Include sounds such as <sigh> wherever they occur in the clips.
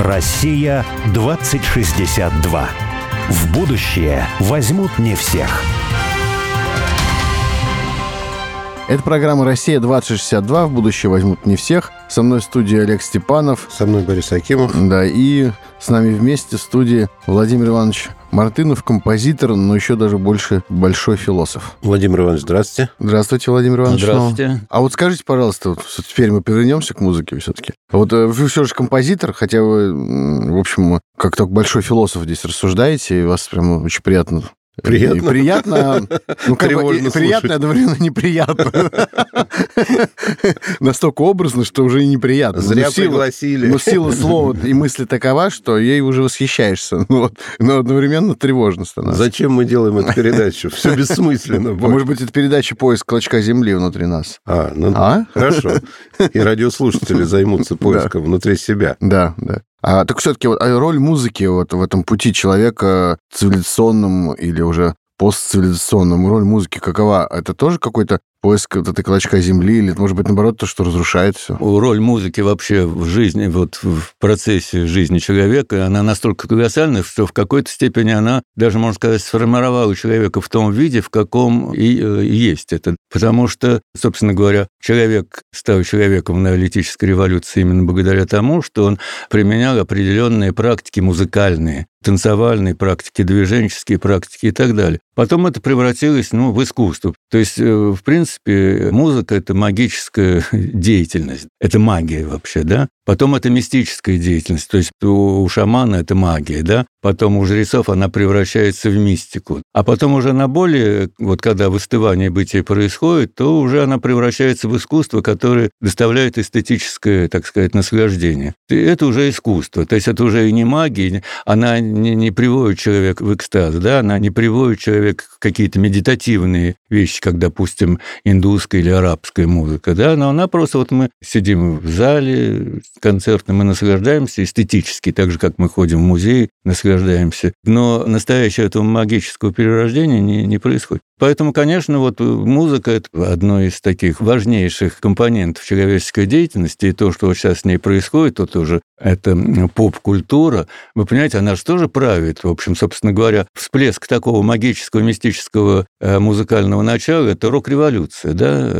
Россия 2062. В будущее возьмут не всех. Это программа «Россия-2062». В будущее возьмут не всех. Со мной в студии Олег Степанов. Со мной Борис Акимов. Да, и с нами вместе в студии Владимир Иванович Мартынов, композитор, но еще даже больше большой философ. Владимир Иванович, здравствуйте. Здравствуйте, Владимир Иванович. Здравствуйте. А вот скажите, пожалуйста, вот теперь мы вернемся к музыке все-таки. Вот э, вы все же композитор, хотя вы, в общем, как только большой философ здесь рассуждаете, и вас прям очень приятно Приятно. Приятно, ну, как бы, и приятно, одновременно неприятно. Настолько образно, что уже и неприятно. Зря но сила, пригласили. Но сила слова и мысли такова, что ей уже восхищаешься. Ну, вот, но одновременно тревожно становится. Зачем мы делаем эту передачу? Все бессмысленно. А может быть, это передача «Поиск клочка земли» внутри нас? А, ну А? хорошо. И радиослушатели займутся поиском внутри себя. Да, да. А, так все-таки вот, а роль музыки вот в этом пути человека цивилизационном или уже постцивилизационном, роль музыки какова? Это тоже какой-то поиск вот этой клочка земли или, может быть, наоборот, то, что разрушает все? Роль музыки вообще в жизни, вот в процессе жизни человека, она настолько колоссальна, что в какой-то степени она, даже, можно сказать, сформировала человека в том виде, в каком и э, есть это. Потому что, собственно говоря, человек стал человеком в неолитической революции именно благодаря тому, что он применял определенные практики музыкальные, танцевальные практики, движенческие практики и так далее. Потом это превратилось ну, в искусство. То есть, э, в принципе, музыка — это магическая <laughs> деятельность. Это магия вообще, да? Потом это мистическая деятельность, то есть у шамана это магия, да? Потом у жрецов она превращается в мистику. А потом уже на более, вот когда выстывание бытия происходит, то уже она превращается в искусство, которое доставляет эстетическое, так сказать, наслаждение. И это уже искусство, то есть это уже и не магия, она не, не приводит человека в экстаз, да? Она не приводит человека в какие-то медитативные вещи, как, допустим, индусская или арабская музыка, да? Но она просто, вот мы сидим в зале, концертно мы наслаждаемся эстетически, так же, как мы ходим в музей, наслаждаемся. Но настоящего этого магического перерождения не, не происходит. Поэтому, конечно, вот музыка – это одно из таких важнейших компонентов человеческой деятельности, и то, что сейчас с ней происходит, то тоже это поп-культура. Вы понимаете, она же тоже правит. В общем, собственно говоря, всплеск такого магического, мистического э, музыкального начала – это рок-революция да,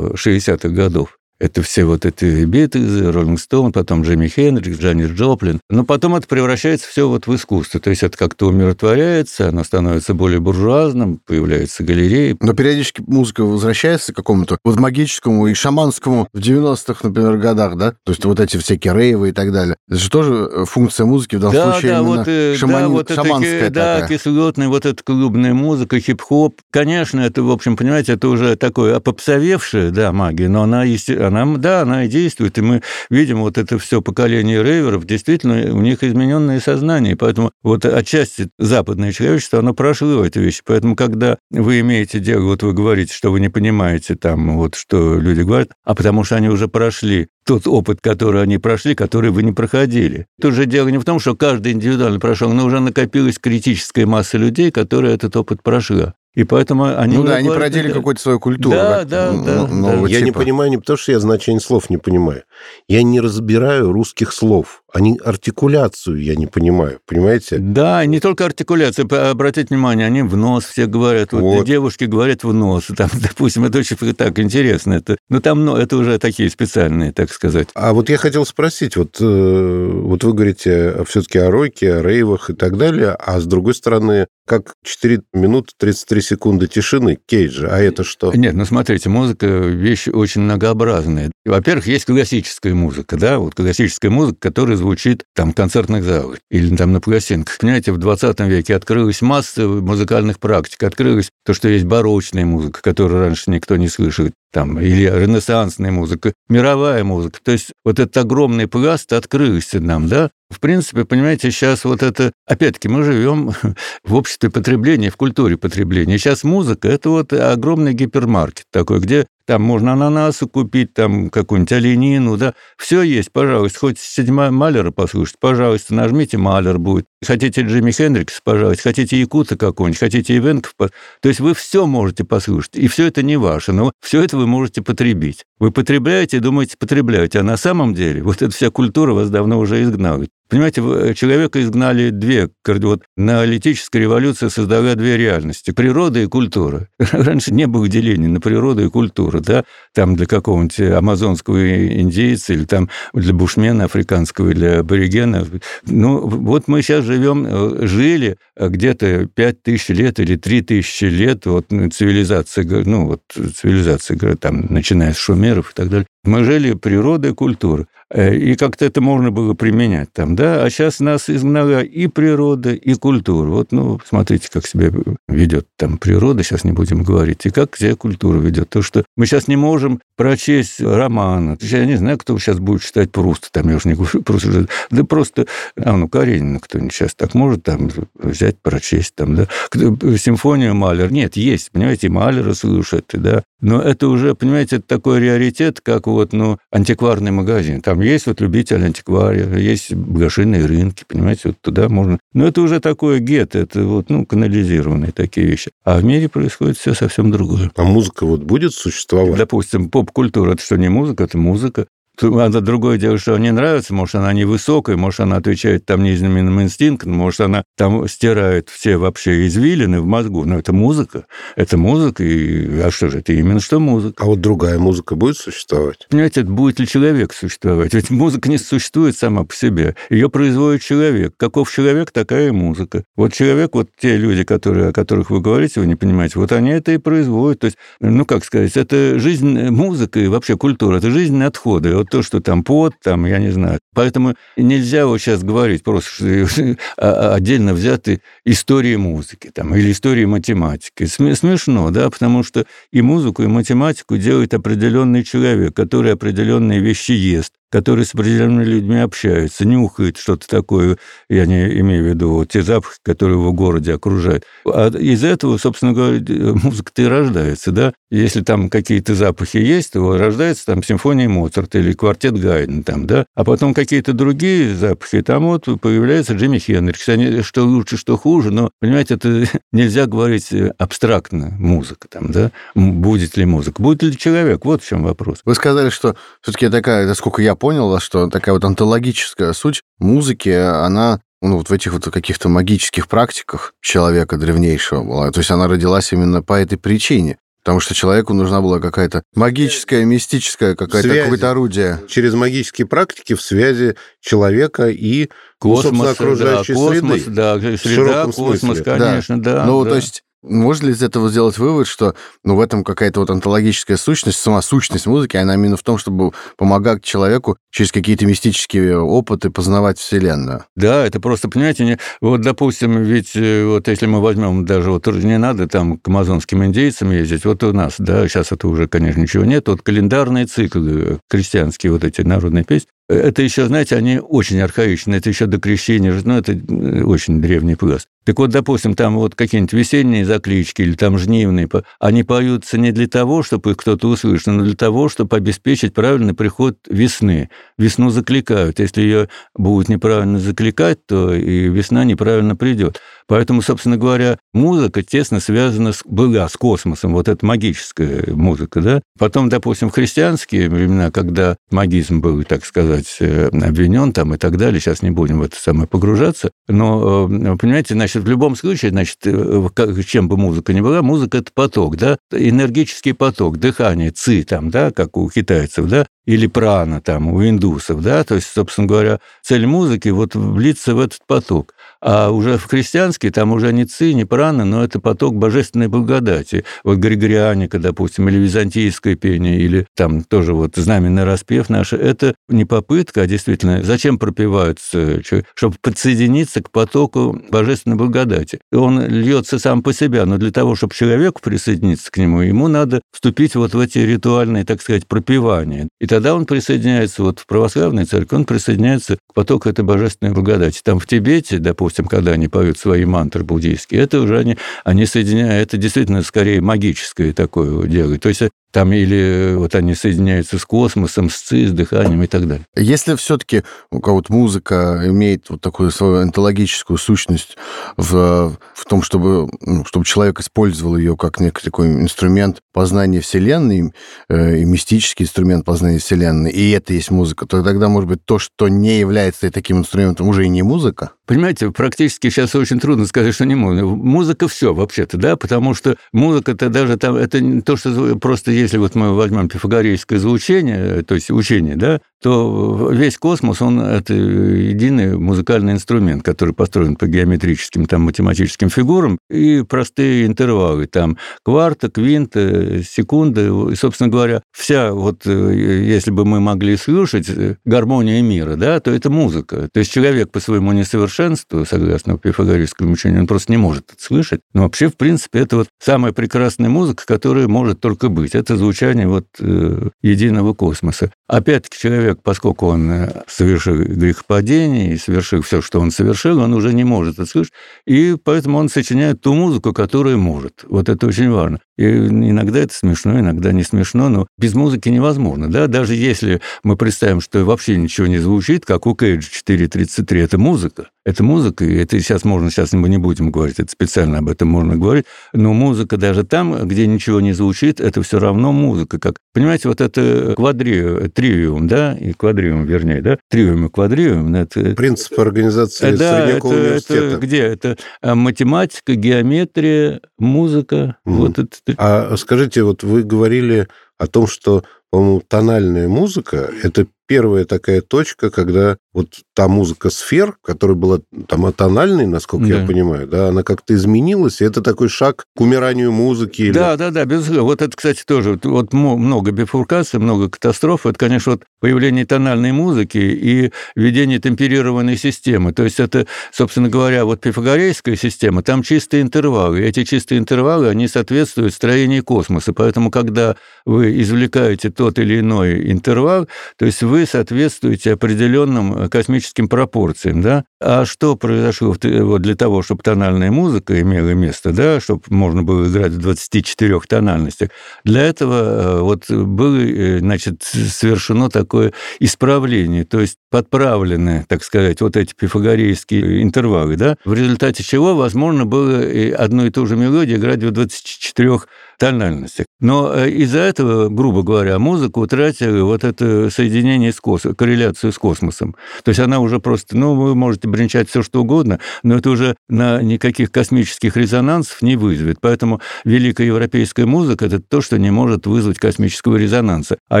60-х годов. Это все вот эти Битлз, Роллинг Стоун, потом Джимми Хендрикс, Джанис Джоплин. Но потом это превращается все вот в искусство. То есть это как-то умиротворяется, оно становится более буржуазным, появляются галереи. Но периодически музыка возвращается к какому-то вот магическому и шаманскому в 90-х, например, годах, да? То есть вот эти всякие рейвы и так далее. Это же тоже функция музыки в данном да, случае да, вот, э, шамани... да, вот шаманская это, да, кислотная вот эта клубная музыка, хип-хоп. Конечно, это, в общем, понимаете, это уже такое опопсовевшая, да, магия, но она, есте- она, да, она и действует, и мы видим вот это все поколение рейверов, действительно, у них измененное сознание, поэтому вот отчасти западное человечество, оно прошло эти вещи, поэтому когда вы имеете дело, вот вы говорите, что вы не понимаете там, вот что люди говорят, а потому что они уже прошли тот опыт, который они прошли, который вы не проходили. Тут же дело не в том, что каждый индивидуально прошел, но уже накопилась критическая масса людей, которые этот опыт прошла. И поэтому они... Ну да, они породили какую-то свою культуру. Да, да, да, нового да. Я не типа. понимаю не потому, что я значение слов не понимаю. Я не разбираю русских слов. Они артикуляцию я не понимаю. Понимаете? Да, не только артикуляция. П- Обратите внимание, они в нос все говорят. Вот, Вот. девушки говорят в нос. <laughs> Там, допустим, это очень так интересно. Это, ну, там ну, это уже такие специальные, так сказать. А вот я хотел спросить, вот, э, вот вы говорите все-таки о роке, о рейвах и так далее, а с другой стороны, как 4 минуты 33 секунды тишины Кейджа, а это что? Нет, ну смотрите, музыка вещь очень многообразная. Во-первых, есть классическая музыка, да, вот классическая музыка, которая звучит там в концертных залах или там на пластинках. Понимаете, в 20 веке открылась масса музыкальных практик, открылась то, что есть барочная музыка, которую раньше никто не слышал, там, или ренессансная музыка, мировая музыка. То есть вот этот огромный пласт открылся нам, да. В принципе, понимаете, сейчас вот это... Опять-таки, мы живем <laughs> в обществе потребления, в культуре потребления. Сейчас музыка – это вот огромный гипермаркет такой, где там можно ананасы купить, там какую-нибудь оленину, да. Все есть, пожалуйста. Хоть седьмая Малера послушать, пожалуйста, нажмите Малер будет. Хотите Джимми Хендрикса, пожалуйста. Хотите Якута какого-нибудь, хотите Ивенков. То есть вы все можете послушать. И все это не ваше, но все это вы можете потребить. Вы потребляете, думаете, потребляете. А на самом деле вот эта вся культура вас давно уже изгнала. Понимаете, э, человека изгнали две. Вот неолитическая революция создала две реальности – природа и культура. <laughs> Раньше не было деления на природу и культуру, да, там для какого-нибудь амазонского индейца или там для бушмена африканского или аборигена. Ну, вот мы сейчас живем, э, жили где-то пять тысяч лет или три тысячи лет, вот ну, цивилизация, ну, вот цивилизация, там, начиная с шумеров и так далее. Мы жили природой, культурой. Э, и как-то это можно было применять там, да, а сейчас нас изгнала и природа, и культура. Вот, ну, смотрите, как себя ведет там природа, сейчас не будем говорить, и как себя культура ведет. То, что мы сейчас не можем прочесть романа. Я не знаю, кто сейчас будет читать Пруста, там, я уже не говорю, просто, да просто, а, ну, Каренина кто-нибудь сейчас так может там взять, прочесть, там, да, симфонию Малер. Нет, есть, понимаете, Малера слушать, да, но это уже, понимаете, это такой реалитет, как вот, ну, антикварный магазин. Там есть вот любитель антиквария, есть блошиные рынки, понимаете, вот туда можно... Но это уже такое гет, это вот, ну, канализированные такие вещи. А в мире происходит все совсем другое. А музыка вот будет существовать? Допустим, поп-культура, это что, не музыка, это музыка. Это другое дело, что не нравится, может, она невысокая, может, она отвечает там низменным инстинктам, может, она там стирает все вообще извилины в мозгу. Но это музыка. Это музыка, и... а что же, это именно что музыка. А вот другая музыка будет существовать? Понимаете, будет ли человек существовать? Ведь музыка не существует сама по себе. Ее производит человек. Каков человек, такая и музыка. Вот человек, вот те люди, которые, о которых вы говорите, вы не понимаете, вот они это и производят. То есть, ну, как сказать, это жизнь, музыка и вообще культура, это жизненные отходы. Вот то, что там пот, там, я не знаю. Поэтому нельзя вот сейчас говорить просто, что <laughs> отдельно взяты истории музыки там, или истории математики. Смешно, да, потому что и музыку, и математику делает определенный человек, который определенные вещи ест, который с определенными людьми общается, нюхает что-то такое, я не имею в виду те запахи, которые его в городе окружают. А из этого, собственно говоря, музыка-то и рождается, да? Если там какие-то запахи есть, то рождается там симфония Моцарта или квартет Гайден там, да? А потом какие-то другие запахи, там вот появляется Джимми Хендрикс, что лучше, что хуже, но, понимаете, это <laughs> нельзя говорить абстрактно, музыка там, да? Будет ли музыка? Будет ли человек? Вот в чем вопрос. Вы сказали, что все-таки такая, насколько я понял, что такая вот антологическая суть музыки, она ну, вот в этих вот каких-то магических практиках человека древнейшего была. То есть она родилась именно по этой причине. Потому что человеку нужна была какая-то магическая, мистическая какая-то какое-то орудие. Через магические практики в связи человека и космос, ну, окружающей да, космос, среды. Да, среда, космос, смысле. конечно, да. да ну, да. то есть можно ли из этого сделать вывод, что ну, в этом какая-то вот антологическая сущность, сама сущность музыки, она именно в том, чтобы помогать человеку через какие-то мистические опыты познавать Вселенную? Да, это просто, понимаете, не... вот, допустим, ведь э, вот если мы возьмем даже, вот не надо там к амазонским индейцам ездить, вот у нас, да, сейчас это уже, конечно, ничего нет, вот календарные циклы, крестьянские вот эти народные песни, это еще, знаете, они очень архаичны, это еще до крещения, ну, это э, очень древний пласт. Так вот, допустим, там вот какие-нибудь весенние заклички или там жнивные, они поются не для того, чтобы их кто-то услышал, но для того, чтобы обеспечить правильный приход весны. Весну закликают. Если ее будут неправильно закликать, то и весна неправильно придет. Поэтому, собственно говоря, музыка тесно связана с, была с космосом, вот эта магическая музыка, да. Потом, допустим, в христианские времена, когда магизм был, так сказать, э, обвинен там и так далее, сейчас не будем в это самое погружаться, но, э, понимаете, значит, в любом случае, значит, э, чем бы музыка ни была, музыка – это поток, да, энергический поток, дыхание, ци там, да, как у китайцев, да, или прана там у индусов, да, то есть, собственно говоря, цель музыки вот влиться в этот поток. А уже в христианский там уже не ци, не прана, но это поток божественной благодати. Вот Григорианика, допустим, или византийское пение, или там тоже вот знаменный распев наш, это не попытка, а действительно, зачем пропиваются, чтобы подсоединиться к потоку божественной благодати. Он льется сам по себе, но для того, чтобы человеку присоединиться к нему, ему надо вступить вот в эти ритуальные, так сказать, пропивания. И тогда он присоединяется вот в православной церкви, он присоединяется к потоку этой божественной благодати. Там в Тибете, допустим, когда они поют свои мантры буддийские, это уже они, они соединяют, это действительно скорее магическое такое дело. То есть Там или вот они соединяются с космосом, с ЦИ, с дыханием и так далее. Если все-таки у кого-то музыка имеет вот такую свою онтологическую сущность в, в том, чтобы, ну, чтобы человек использовал ее как некий такой инструмент познания Вселенной, э, и мистический инструмент познания Вселенной, и это есть музыка, то тогда, может быть, то, что не является таким инструментом, уже и не музыка? Понимаете, практически сейчас очень трудно сказать, что не музыка. Музыка все вообще-то, да, потому что музыка это даже там, это не то, что просто если вот мы возьмем пифагорейское звучение, то есть учение, да, то весь космос, он это единый музыкальный инструмент, который построен по геометрическим, там, математическим фигурам, и простые интервалы, там, кварта, квинта, секунда, и, собственно говоря, вся вот, э, если бы мы могли слушать э, гармония мира, да, то это музыка. То есть человек по своему несовершенству, согласно пифагорейскому учению, он просто не может это слышать. Но вообще, в принципе, это вот самая прекрасная музыка, которая может только быть. Это звучание вот э, единого космоса. Опять-таки, человек, поскольку он э, совершил грехопадение и совершил все, что он совершил, он уже не может это слышать, и поэтому он сочиняет ту музыку, которую может. Вот это очень важно. И иногда это смешно, иногда не смешно, но без музыки невозможно. Да? Даже если мы представим, что вообще ничего не звучит, как у Кейджа 4.33, это музыка. Это музыка, и это сейчас можно, сейчас мы не будем говорить, это специально об этом можно говорить, но музыка даже там, где ничего не звучит, это все равно музыка. Как, понимаете, вот это квадри, тривиум, да, и квадриум, вернее, да, тривиум и квадриум. Это, Принцип организации да, это, университета. Это где? Это а, математика, геометрия, музыка. Mm. Вот это. А скажите, вот вы говорили о том, что, по-моему, тональная музыка – это первая такая точка, когда вот та музыка сфер, которая была там атональной, насколько да. я понимаю, да, она как-то изменилась, и это такой шаг к умиранию музыки. Или... Да, да, да, безусловно. Вот это, кстати, тоже вот, много бифуркаций, много катастроф. Это, конечно, вот появление тональной музыки и введение темперированной системы. То есть это, собственно говоря, вот пифагорейская система, там чистые интервалы. И эти чистые интервалы, они соответствуют строению космоса. Поэтому, когда вы извлекаете тот или иной интервал, то есть вы соответствуете определенным космическим пропорциям, да? А что произошло вот для того, чтобы тональная музыка имела место, да, чтобы можно было играть в 24 тональностях? Для этого э, вот было, э, значит, совершено такое исправление, то есть подправлены, так сказать, вот эти пифагорейские интервалы, да, в результате чего возможно было одну и ту же мелодию играть в 24 тональностях. Но э, из-за этого, грубо говоря, музыка утратила вот это соединение с космосом, корреляцию с космосом. То есть она уже просто, ну, вы можете бренчать все что угодно, но это уже на никаких космических резонансов не вызовет. Поэтому великая европейская музыка – это то, что не может вызвать космического резонанса. А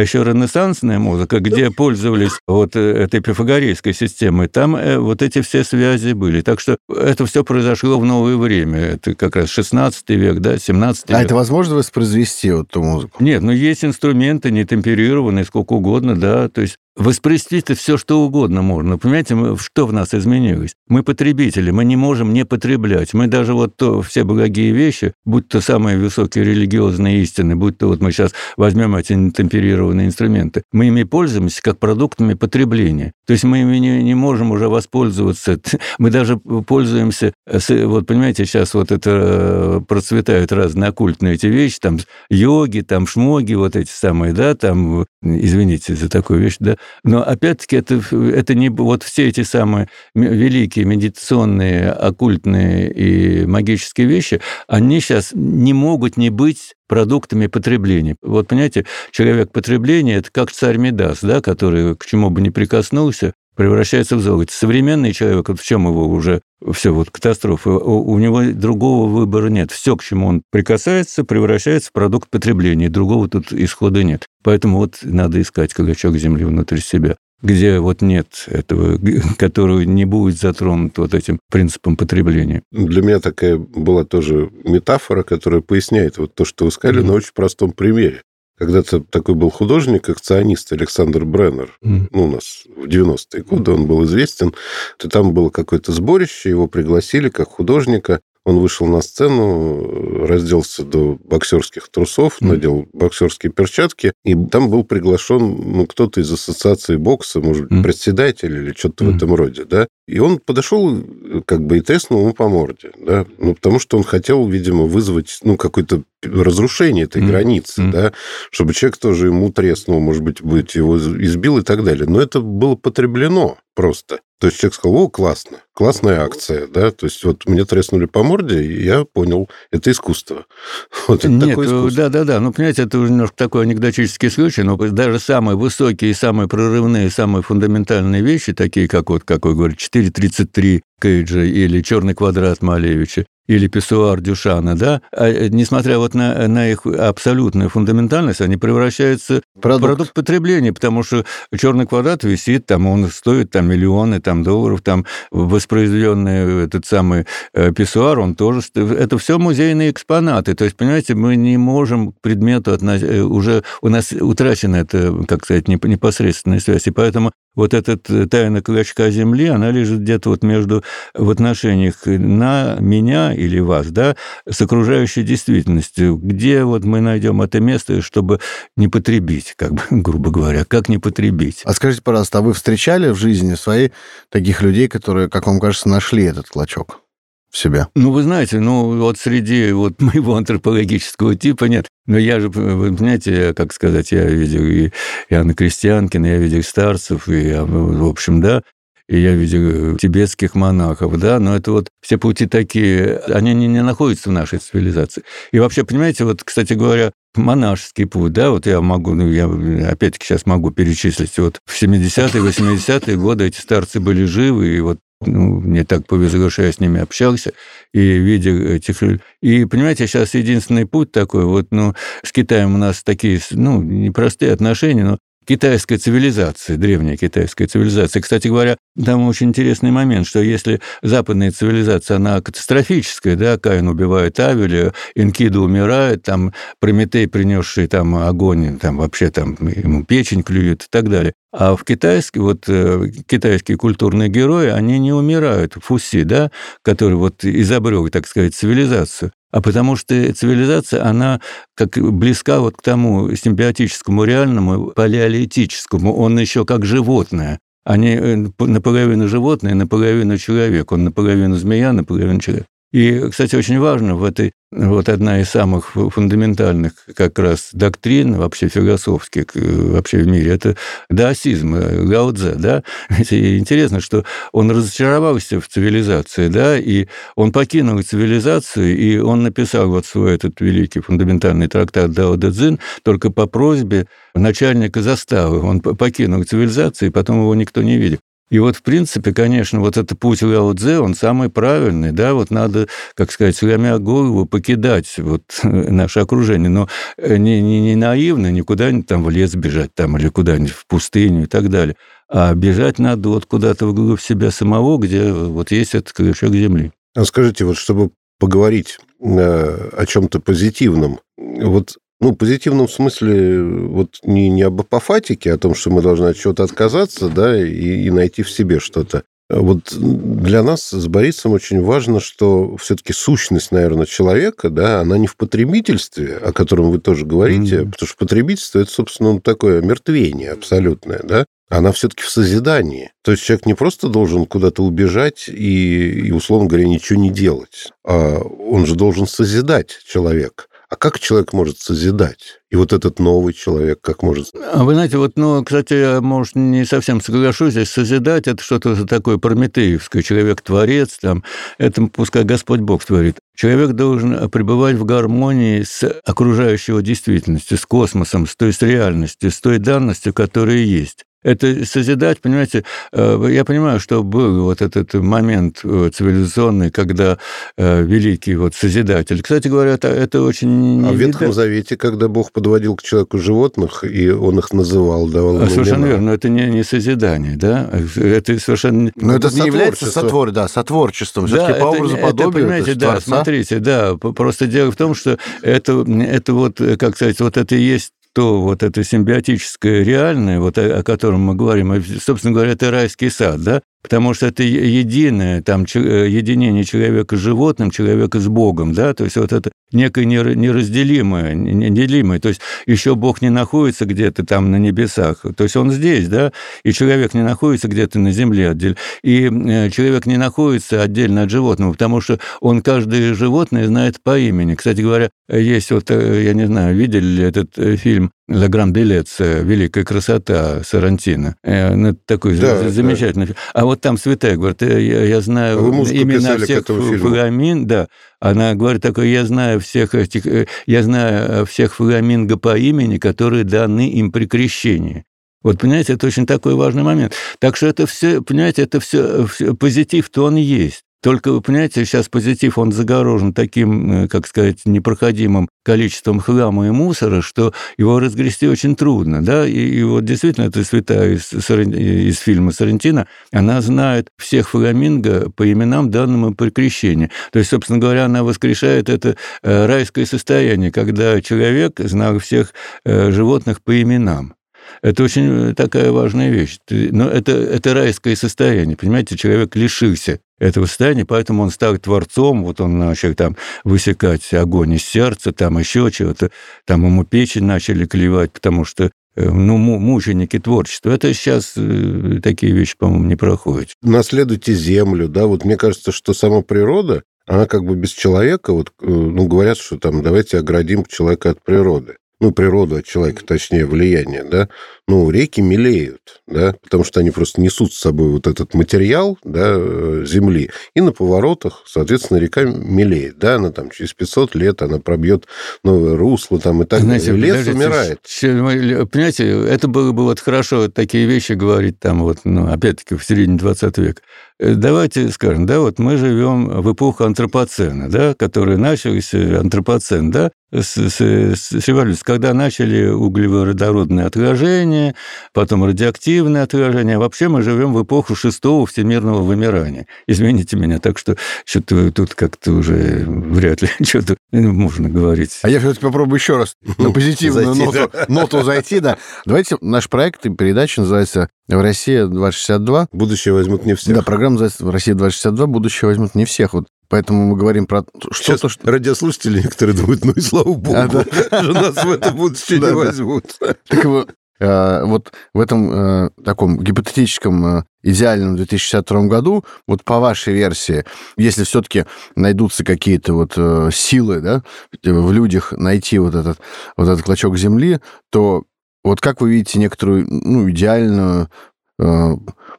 еще ренессансная музыка, где пользовались вот э, этой пифагорейской системой, там э, вот эти все связи были. Так что это все произошло в новое время. Это как раз 16 век, да, 17 век. А это возможно воспроизвести вот эту музыку? Нет, ну есть инструменты не темперированные, сколько угодно, да, то есть Воспроизвести-то все, что угодно можно. Понимаете, мы, что в нас изменилось? Мы потребители, мы не можем не потреблять. Мы даже вот то, все благие вещи, будь то самые высокие религиозные истины, будь то вот мы сейчас возьмем эти темперированные инструменты, мы ими пользуемся как продуктами потребления. То есть мы ими не, не можем уже воспользоваться. <laughs> Мы даже пользуемся, вот понимаете, сейчас вот это э, процветают разные оккультные эти вещи, там йоги, там шмоги, вот эти самые, да, там, извините за такую вещь, да, но опять-таки это, это не вот все эти самые великие медитационные, оккультные и магические вещи, они сейчас не могут не быть продуктами потребления. Вот, понимаете, человек потребления – это как царь Медас, да, который к чему бы ни прикоснулся, превращается в золото. Современный человек, вот в чем его уже все, вот катастрофа, у, у него другого выбора нет. Все, к чему он прикасается, превращается в продукт потребления. Другого тут исхода нет. Поэтому вот надо искать клочок земли внутри себя где вот нет этого, <laughs> который не будет затронут вот этим принципом потребления. Для меня такая была тоже метафора, которая поясняет вот то, что вы сказали, mm-hmm. на очень простом примере. Когда-то такой был художник, акционист Александр Бреннер. Mm. Ну, у нас в 90-е годы он был известен. То там было какое-то сборище, его пригласили как художника. Он вышел на сцену, разделся до боксерских трусов, mm. надел боксерские перчатки, и там был приглашен ну, кто-то из ассоциации бокса, может быть, mm. председатель или что-то mm. в этом роде, да. И он подошел как бы и треснул ему по морде, да, ну, потому что он хотел, видимо, вызвать, ну, какое-то разрушение этой mm-hmm. границы, mm-hmm. да, чтобы человек тоже ему треснул, может быть, быть его избил и так далее. Но это было потреблено просто. То есть человек сказал, о, классно, классная акция, да, то есть вот мне треснули по морде, и я понял, это искусство. <laughs> Вот это Нет, да-да-да, ну, понимаете, это уже немножко такой анекдотический случай, но даже самые высокие, самые прорывные, самые фундаментальные вещи, такие как вот, как вы говорите, 4.33 Кейджа или «Черный квадрат» Малевича, или писсуар Дюшана, да, а, э, несмотря вот на, на их абсолютную фундаментальность, они превращаются продукт. в продукт потребления, потому что черный квадрат висит, там он стоит там миллионы там, долларов, там воспроизведенный этот самый э, писсуар, он тоже... Это все музейные экспонаты. То есть, понимаете, мы не можем к предмету относить... Э, уже у нас утрачена эта, как сказать, непосредственная связь. И поэтому вот эта тайна клочка земли, она лежит где-то вот между в отношениях на меня или вас, да, с окружающей действительностью. Где вот мы найдем это место, чтобы не потребить, как бы, <laughs> грубо говоря, как не потребить? А скажите, пожалуйста, а вы встречали в жизни своей таких людей, которые, как вам кажется, нашли этот клочок? В себя? Ну, вы знаете, ну, вот среди вот <laughs> моего антропологического типа нет. Но я же, вы понимаете, как сказать, я видел и Иоанна Крестьянкина, я видел старцев, и, в общем, да, и я видел тибетских монахов, да, но это вот все пути такие, они не, не находятся в нашей цивилизации. И вообще, понимаете, вот, кстати говоря, монашеский путь, да, вот я могу, ну, я опять-таки сейчас могу перечислить, вот в 70-е, 80-е годы эти старцы были живы, и вот ну, мне так повезло, что я с ними общался и видел этих людей. И, понимаете, сейчас единственный путь такой, вот, ну, с Китаем у нас такие, ну, непростые отношения, но китайская цивилизация, древняя китайская цивилизация. Кстати говоря, там очень интересный момент, что если западная цивилизация, она катастрофическая, да, Каин убивает Авеля, Инкида умирает, там Прометей, принесший там огонь, там вообще там ему печень клюет и так далее. А в китайской, вот э, китайские культурные герои, они не умирают. Фуси, да, который вот изобрел, так сказать, цивилизацию а потому что цивилизация, она как близка вот к тому симбиотическому реальному, палеолитическому, он еще как животное. Они э, наполовину животное, наполовину человек, он наполовину змея, наполовину человек. И, кстати, очень важно в этой, вот одна из самых фундаментальных как раз доктрин вообще философских вообще в мире, это даосизм, Гао Цзэ, да. <laughs> И интересно, что он разочаровался в цивилизации, да, и он покинул цивилизацию, и он написал вот свой этот великий фундаментальный трактат Дао Дэ Цзин только по просьбе начальника заставы. Он покинул цивилизацию, и потом его никто не видел. И вот, в принципе, конечно, вот этот путь Ляо Цзэ, он самый правильный, да, вот надо, как сказать, сломя голову покидать вот <laughs> наше окружение, но э, не, не, не наивно, не куда-нибудь там в лес бежать там или куда-нибудь в пустыню и так далее, а бежать надо вот куда-то вглубь себя самого, где вот есть этот клочок земли. А скажите, вот чтобы поговорить э, о чем-то позитивном, вот ну, в позитивном смысле, вот не, не об апофатике, а о том, что мы должны от чего-то отказаться, да, и, и найти в себе что-то. Вот для нас с Борисом очень важно, что все-таки сущность, наверное, человека, да, она не в потребительстве, о котором вы тоже говорите, mm-hmm. потому что потребительство это, собственно, такое мертвение абсолютное, да, она все-таки в созидании. То есть человек не просто должен куда-то убежать и, и, условно говоря, ничего не делать, а он же должен созидать человек. А как человек может созидать? И вот этот новый человек как может... А вы знаете, вот, ну, кстати, я, может, не совсем соглашусь, здесь созидать – это что-то такое прометеевское. Человек-творец, там, это пускай Господь Бог творит. Человек должен пребывать в гармонии с окружающей действительностью, с космосом, с той с реальностью, с той данностью, которая есть. Это созидать, понимаете, э, я понимаю, что был вот этот момент э, цивилизационный, когда э, великий вот Созидатель. Кстати говоря, это, это очень... А в Ветхом Завете, когда Бог подводил к человеку животных, и он их называл, давал им Совершенно имена. верно, но это не, не созидание, да? Это совершенно... Но это не является сотвор, да, сотворчеством. Да, это, по образу это, подобию, понимаете, это да, творца. смотрите, да, просто дело в том, что это, это вот, как сказать, вот это и есть то вот это симбиотическое реальное, вот о, о котором мы говорим, собственно говоря, это райский сад, да, потому что это единое, там, единение человека с животным, человека с Богом, да, то есть вот это некое неразделимое, неделимое, то есть еще Бог не находится где-то там на небесах, то есть он здесь, да, и человек не находится где-то на земле отдельно, и э, человек не находится отдельно от животного, потому что он каждое животное знает по имени. Кстати говоря, есть вот, э, я не знаю, видели ли этот э, фильм «Ла Гран Билец. Великая красота» Сарантино. Ну, такой да, замечательный да. А вот там Святая говорит, я, я знаю Вы имена всех фламин, да, она говорит такое, я знаю всех этих, я знаю всех фламинго по имени, которые даны им при крещении. Вот, понимаете, это очень такой важный момент. Так что это все, понимаете, это все, все позитив-то он есть. Только, вы понимаете, сейчас позитив, он загорожен таким, э, как сказать, непроходимым количеством хлама и мусора, что его разгрести очень трудно, да, и, и вот действительно эта святая из, из фильма Сарантино, она знает всех фламинго по именам, данным им при крещении. То есть, собственно говоря, она воскрешает это э, райское состояние, когда человек знал всех э, животных по именам. Это очень такая важная вещь. Но это, это райское состояние, понимаете, человек лишился этого состояния, поэтому он стал творцом, вот он начал там высекать огонь из сердца, там еще чего-то, там ему печень начали клевать, потому что э, ну, мученики творчества. Это сейчас э, такие вещи, по-моему, не проходят. Наследуйте землю, да, вот мне кажется, что сама природа, она как бы без человека, вот, э, ну, говорят, что там давайте оградим человека от природы ну, природу от человека, точнее, влияние, да, ну, реки мелеют, да, потому что они просто несут с собой вот этот материал, да, э, земли, и на поворотах, соответственно, река мелеет, да, она там через 500 лет, она пробьет новое русло там и так Знаете, далее. Лес умирает. Понимаете, это было бы вот хорошо такие вещи говорить там вот, ну, опять-таки, в середине 20 века. Э, давайте скажем, да, вот мы живем в эпоху антропоцена, да, который начался, антропоцен, да, с, с, с революции, когда начали углеводородные отражения, потом радиоактивные отражения. Вообще мы живем в эпоху шестого всемирного вымирания. Извините меня, так что что-то тут как-то уже вряд ли <laughs> что-то можно говорить. А я все-таки попробую еще раз <laughs> на позитивную ноту, ноту зайти. Да. Давайте наш проект и передача называется «Россия 2062». Будущее возьмут не всех. Да, программа называется «Россия 2062. Будущее возьмут не всех». Вот Поэтому мы говорим про что-то... Что... радиослушатели некоторые думают, ну и слава богу, а, да. <laughs> что нас в это будущее не возьмут. Так вот, вот в этом э, таком гипотетическом э, идеальном 2062 году, вот по вашей версии, если все-таки найдутся какие-то вот силы да, в людях найти вот этот, вот этот клочок земли, то вот как вы видите некоторую ну, идеальную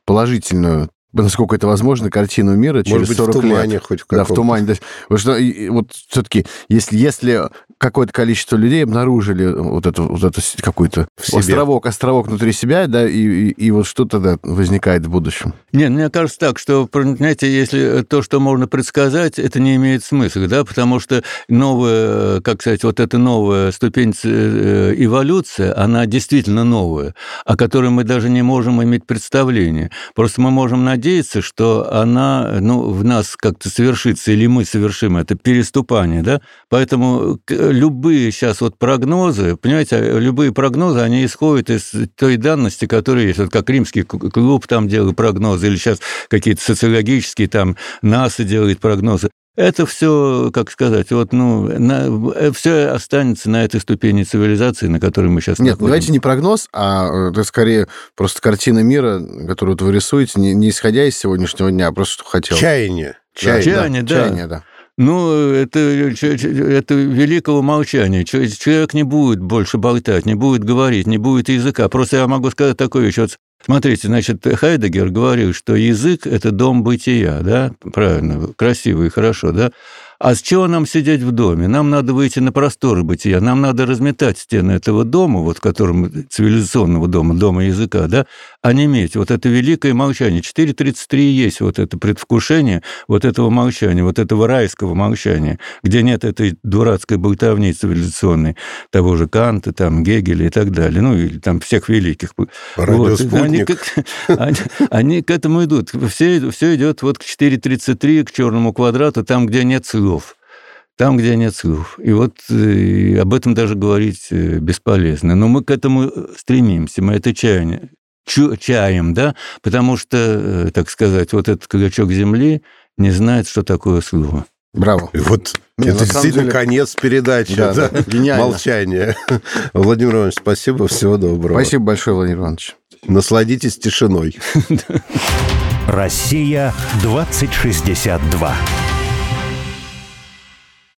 положительную насколько это возможно, картину мира через Может быть, 40 в тумане лет. хоть в Да, в тумане. Да. Потому что вот все-таки, если, если какое-то количество людей обнаружили вот эту, вот эту какой-то островок, островок внутри себя, да, и, и, и вот что тогда возникает в будущем? Нет, мне кажется так, что, знаете, если то, что можно предсказать, это не имеет смысла, да, потому что новая, как сказать, вот эта новая ступень э, эволюции, она действительно новая, о которой мы даже не можем иметь представление. Просто мы можем надеяться, что она, ну, в нас как-то совершится, или мы совершим это переступание, да, поэтому любые сейчас вот прогнозы, понимаете, любые прогнозы, они исходят из той данности, которая есть. Вот как римский клуб там делает прогнозы, или сейчас какие-то социологические там НАСА делает прогнозы. Это все, как сказать, вот, ну, на, э, все останется на этой ступени цивилизации, на которой мы сейчас Нет, находимся. давайте не прогноз, а это скорее просто картина мира, которую вот вы рисуете, не, не исходя из сегодняшнего дня, а просто что хотел. Чаяние. Чаяние, Чаяние да. Чаяние, да. Ну, это, это великого молчания. Человек не будет больше болтать, не будет говорить, не будет языка. Просто я могу сказать такую вещь. Вот смотрите, значит, Хайдегер говорил, что язык – это дом бытия, да? Правильно, красиво и хорошо, да? А с чего нам сидеть в доме? Нам надо выйти на просторы бытия, нам надо разметать стены этого дома, вот в котором цивилизационного дома, дома языка, да, а не иметь вот это великое молчание. 4.33 есть вот это предвкушение вот этого молчания, вот этого райского молчания, где нет этой дурацкой болтовни цивилизационной, того же Канта, там, Гегеля и так далее, ну, или там всех великих. Вот. Они, <laughs> они, они к этому идут. Все, все идет вот к 4.33, к черному квадрату, там, где нет слов слов. Там, где нет слов. И вот э, об этом даже говорить э, бесполезно. Но мы к этому стремимся, мы это чаяние чаем, да, потому что, э, так сказать, вот этот клочок земли не знает, что такое слово. Браво. И вот Не, это действительно деле- конец передачи. Да, да. да, гениально. Молчание. <laughs> Владимир Иванович, спасибо, всего доброго. Спасибо большое, Владимир Иванович. Насладитесь тишиной. <laughs> Россия 2062.